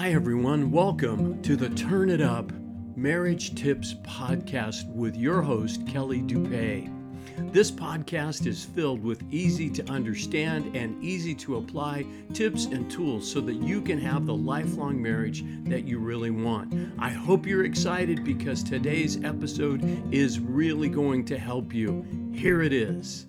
Hi, everyone. Welcome to the Turn It Up Marriage Tips Podcast with your host, Kelly Dupay. This podcast is filled with easy to understand and easy to apply tips and tools so that you can have the lifelong marriage that you really want. I hope you're excited because today's episode is really going to help you. Here it is.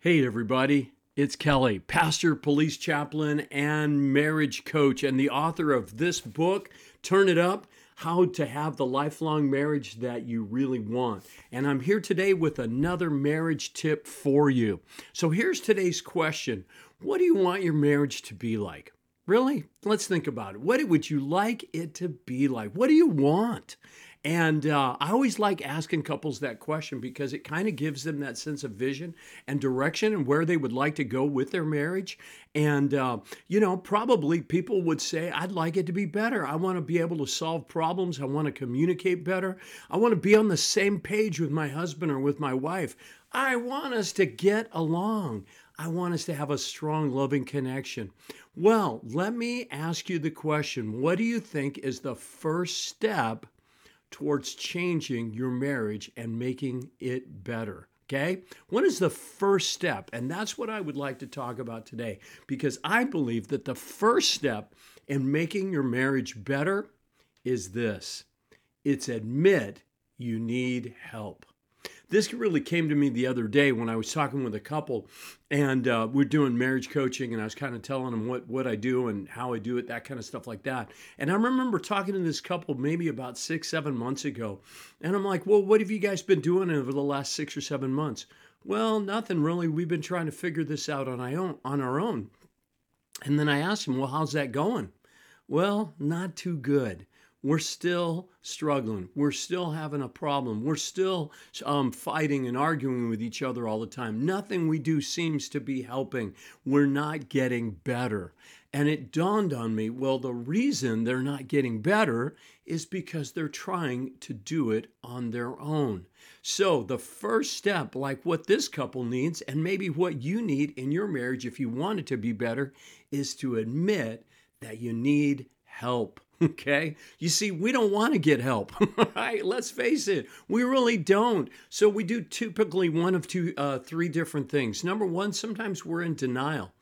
Hey, everybody. It's Kelly, pastor, police chaplain, and marriage coach, and the author of this book, Turn It Up How to Have the Lifelong Marriage That You Really Want. And I'm here today with another marriage tip for you. So here's today's question What do you want your marriage to be like? Really? Let's think about it. What would you like it to be like? What do you want? And uh, I always like asking couples that question because it kind of gives them that sense of vision and direction and where they would like to go with their marriage. And, uh, you know, probably people would say, I'd like it to be better. I want to be able to solve problems. I want to communicate better. I want to be on the same page with my husband or with my wife. I want us to get along. I want us to have a strong, loving connection. Well, let me ask you the question what do you think is the first step towards changing your marriage and making it better. Okay? What is the first step? And that's what I would like to talk about today because I believe that the first step in making your marriage better is this it's admit you need help. This really came to me the other day when I was talking with a couple, and uh, we're doing marriage coaching, and I was kind of telling them what what I do and how I do it, that kind of stuff like that. And I remember talking to this couple maybe about six, seven months ago, and I'm like, "Well, what have you guys been doing over the last six or seven months?" Well, nothing really. We've been trying to figure this out on our own. On our own. And then I asked him, "Well, how's that going?" Well, not too good we're still struggling. We're still having a problem. We're still um, fighting and arguing with each other all the time. Nothing we do seems to be helping. We're not getting better. And it dawned on me well, the reason they're not getting better is because they're trying to do it on their own. So, the first step, like what this couple needs, and maybe what you need in your marriage if you want it to be better, is to admit that you need help. Okay. You see, we don't want to get help, right? Let's face it. We really don't. So we do typically one of two, uh, three different things. Number one, sometimes we're in denial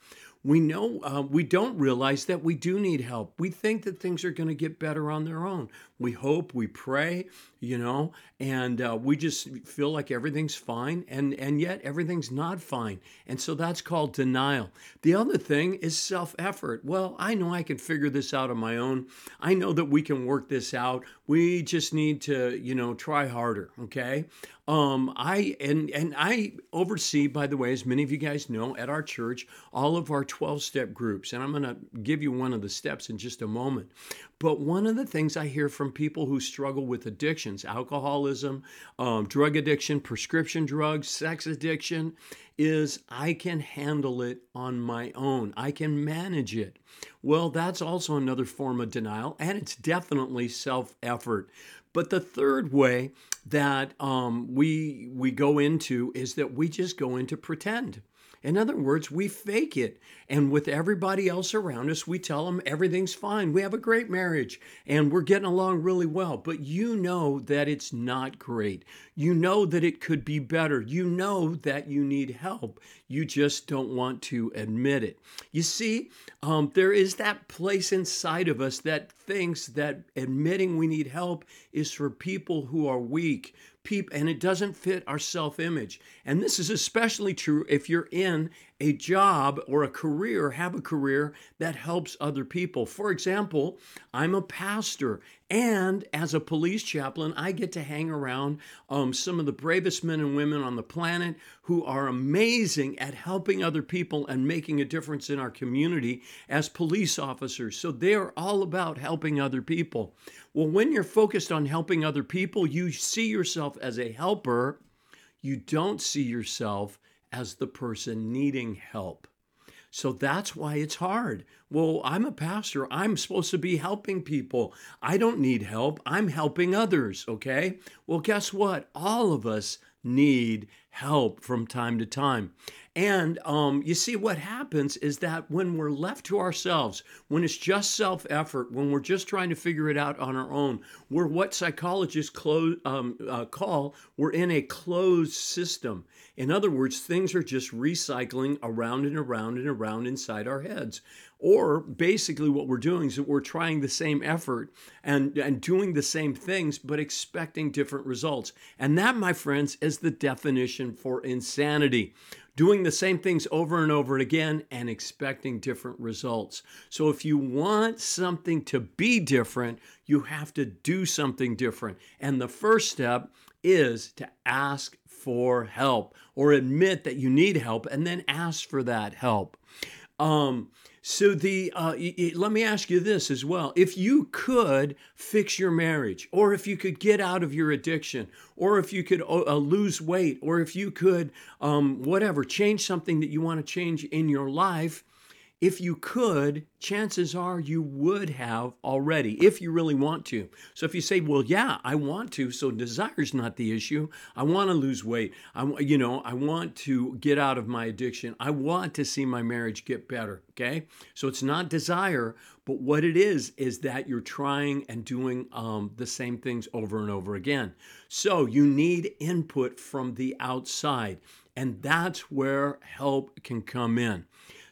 we know uh, we don't realize that we do need help. We think that things are going to get better on their own. We hope, we pray, you know, and uh, we just feel like everything's fine, and and yet everything's not fine. And so that's called denial. The other thing is self effort. Well, I know I can figure this out on my own. I know that we can work this out. We just need to, you know, try harder. Okay. Um, I and and I oversee, by the way, as many of you guys know, at our church, all of our 12 step groups. And I'm going to give you one of the steps in just a moment. But one of the things I hear from people who struggle with addictions, alcoholism, um, drug addiction, prescription drugs, sex addiction, is I can handle it on my own. I can manage it. Well, that's also another form of denial, and it's definitely self effort. But the third way that um, we we go into is that we just go into pretend. In other words, we fake it. And with everybody else around us, we tell them everything's fine. We have a great marriage and we're getting along really well. But you know that it's not great. You know that it could be better. You know that you need help. You just don't want to admit it. You see, um, there is that place inside of us that thinks that admitting we need help is for people who are weak, people, and it doesn't fit our self image. And this is especially true if you're in a job or a career, have a career that helps other people. For example, I'm a pastor, and as a police chaplain, I get to hang around um, some of the bravest men and women on the planet who are amazing at helping other people and making a difference in our community as police officers. So they are all about helping other people. Well, when you're focused on helping other people, you see yourself as a helper. You don't see yourself as the person needing help. So that's why it's hard. Well, I'm a pastor. I'm supposed to be helping people. I don't need help. I'm helping others, okay? Well, guess what? All of us need help from time to time. And um, you see, what happens is that when we're left to ourselves, when it's just self effort, when we're just trying to figure it out on our own, we're what psychologists um, uh, call we're in a closed system. In other words, things are just recycling around and around and around inside our heads. Or basically, what we're doing is that we're trying the same effort and, and doing the same things, but expecting different results. And that, my friends, is the definition for insanity doing the same things over and over again and expecting different results. So, if you want something to be different, you have to do something different. And the first step is to ask for help or admit that you need help and then ask for that help. Um, so the uh, let me ask you this as well: if you could fix your marriage, or if you could get out of your addiction, or if you could uh, uh lose weight, or if you could um, whatever change something that you want to change in your life, if you could, chances are you would have already, if you really want to. So if you say, "Well, yeah, I want to," so desire's not the issue. I want to lose weight. I, you know, I want to get out of my addiction. I want to see my marriage get better. Okay, so it's not desire, but what it is is that you're trying and doing um, the same things over and over again. So you need input from the outside, and that's where help can come in.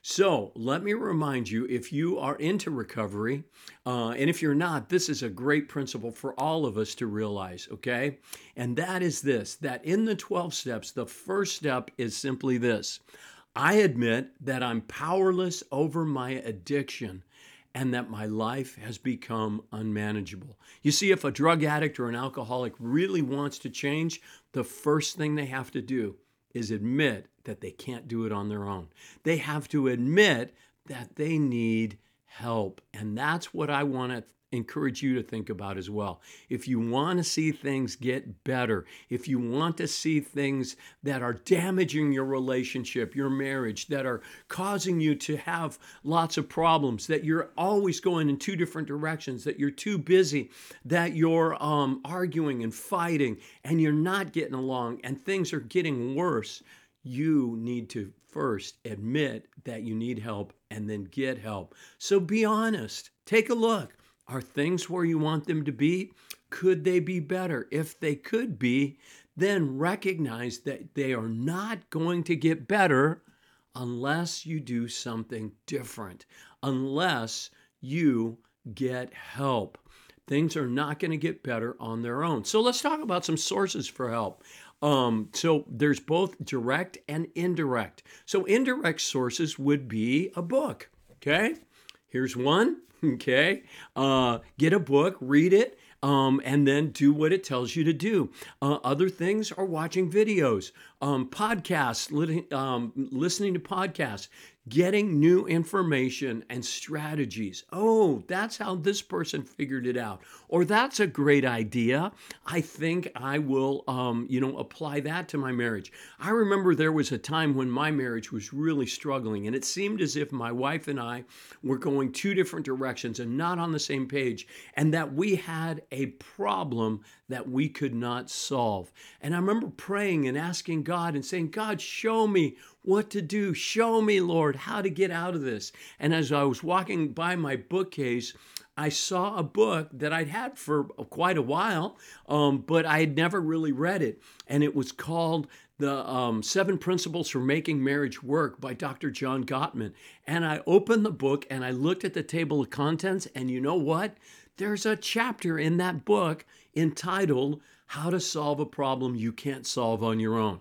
So let me remind you if you are into recovery, uh, and if you're not, this is a great principle for all of us to realize, okay? And that is this that in the 12 steps, the first step is simply this I admit that I'm powerless over my addiction and that my life has become unmanageable. You see, if a drug addict or an alcoholic really wants to change, the first thing they have to do is admit that they can't do it on their own. They have to admit that they need help. And that's what I want to encourage you to think about as well. If you want to see things get better, if you want to see things that are damaging your relationship, your marriage, that are causing you to have lots of problems, that you're always going in two different directions, that you're too busy, that you're um, arguing and fighting, and you're not getting along, and things are getting worse. You need to first admit that you need help and then get help. So be honest. Take a look. Are things where you want them to be? Could they be better? If they could be, then recognize that they are not going to get better unless you do something different, unless you get help. Things are not going to get better on their own. So let's talk about some sources for help. Um, so there's both direct and indirect. So indirect sources would be a book. Okay, here's one Okay. Uh, get a book, read it, um, and then do what it tells you to do. Uh, other things are watching videos, um, podcasts, um, listening to podcasts, getting new information and strategies. Oh, that's how this person figured it out. Or that's a great idea. I think I will, um, you know, apply that to my marriage. I remember there was a time when my marriage was really struggling, and it seemed as if my wife and I were going two different directions and not on the same page, and that we had a problem that we could not solve. And I remember praying and asking God and saying, God, show me what to do. Show me, Lord, how to get out of this. And as I was walking by my bookcase, I saw a book that I'd had for quite a while, um, but I had never really read it. And it was called The um, Seven Principles for Making Marriage Work by Dr. John Gottman. And I opened the book and I looked at the table of contents, and you know what? There's a chapter in that book entitled How to Solve a Problem You Can't Solve on Your Own.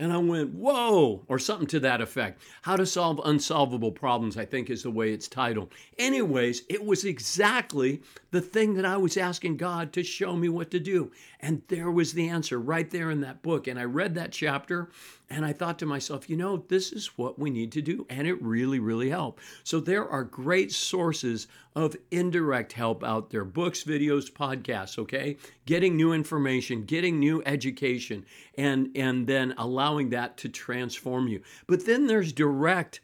And I went, whoa, or something to that effect. How to Solve Unsolvable Problems, I think is the way it's titled. Anyways, it was exactly the thing that I was asking God to show me what to do. And there was the answer right there in that book. And I read that chapter and I thought to myself, you know, this is what we need to do. And it really, really helped. So there are great sources of indirect help out there books, videos, podcasts, okay? Getting new information, getting new education, and, and then allowing that to transform you. But then there's direct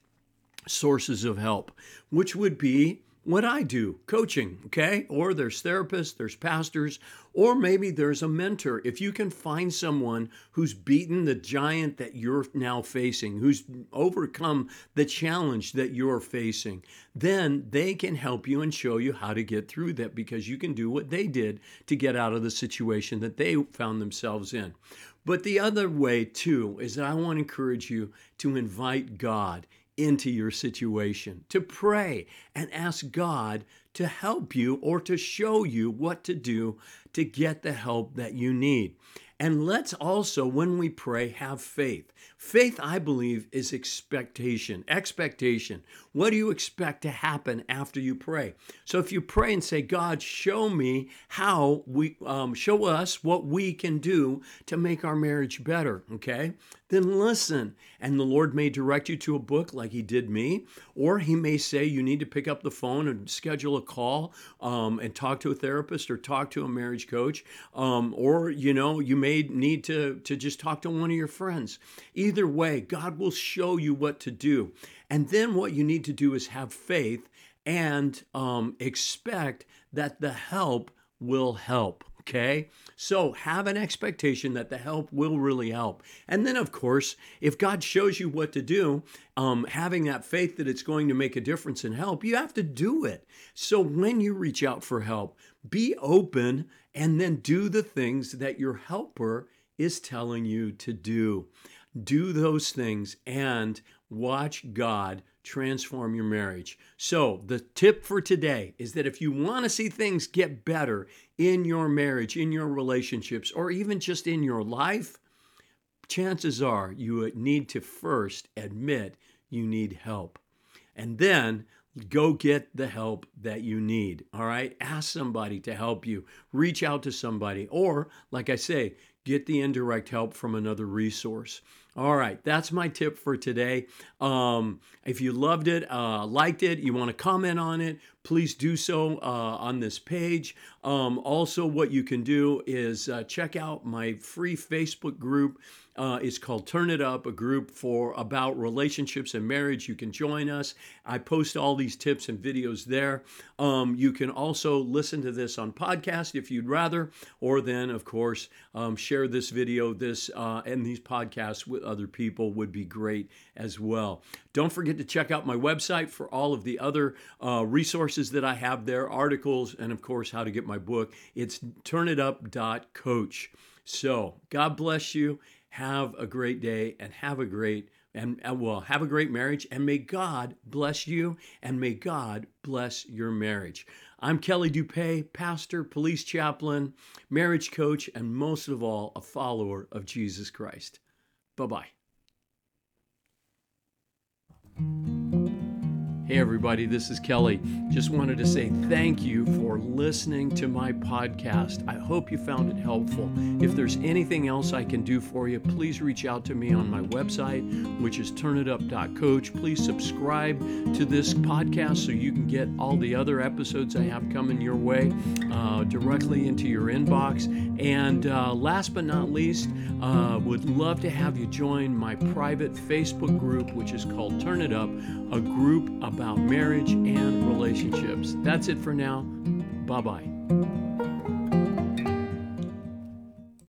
sources of help, which would be what I do, coaching, okay? Or there's therapists, there's pastors, or maybe there's a mentor. If you can find someone who's beaten the giant that you're now facing, who's overcome the challenge that you're facing, then they can help you and show you how to get through that because you can do what they did to get out of the situation that they found themselves in. But the other way, too, is that I want to encourage you to invite God into your situation, to pray and ask God to help you or to show you what to do to get the help that you need. And let's also, when we pray, have faith. Faith, I believe, is expectation. Expectation. What do you expect to happen after you pray? So if you pray and say, God, show me how we, um, show us what we can do to make our marriage better, okay? Then listen. And the Lord may direct you to a book like He did me, or He may say you need to pick up the phone and schedule a call um, and talk to a therapist or talk to a marriage coach, um, or, you know, you may need to, to just talk to one of your friends. Either way, God will show you what to do. And then what you need to do is have faith and um, expect that the help will help. Okay? So have an expectation that the help will really help. And then, of course, if God shows you what to do, um, having that faith that it's going to make a difference and help, you have to do it. So when you reach out for help, be open and then do the things that your helper is telling you to do. Do those things and watch God transform your marriage. So, the tip for today is that if you want to see things get better in your marriage, in your relationships, or even just in your life, chances are you need to first admit you need help. And then go get the help that you need. All right. Ask somebody to help you, reach out to somebody, or like I say, get the indirect help from another resource. All right, that's my tip for today. Um, if you loved it, uh, liked it, you want to comment on it, please do so uh, on this page. Um, also, what you can do is uh, check out my free Facebook group. Uh, it's called Turn It Up, a group for about relationships and marriage. You can join us. I post all these tips and videos there. Um, you can also listen to this on podcast if you'd rather, or then, of course, um, share this video, this uh, and these podcasts with other people would be great as well. Don't forget to check out my website for all of the other uh, resources that I have there, articles, and of course, how to get my book. It's turnitup.coach. So, God bless you. Have a great day and have a great and, and well, have a great marriage and may God bless you and may God bless your marriage. I'm Kelly Dupay, pastor, police chaplain, marriage coach, and most of all, a follower of Jesus Christ. Bye bye. Hey, everybody, this is Kelly. Just wanted to say thank you for listening to my podcast. I hope you found it helpful. If there's anything else I can do for you, please reach out to me on my website, which is turnitup.coach. Please subscribe to this podcast so you can get all the other episodes I have coming your way uh, directly into your inbox. And uh, last but not least, uh, would love to have you join my private Facebook group, which is called Turn It Up, a group about marriage and relationships. That's it for now. Bye bye.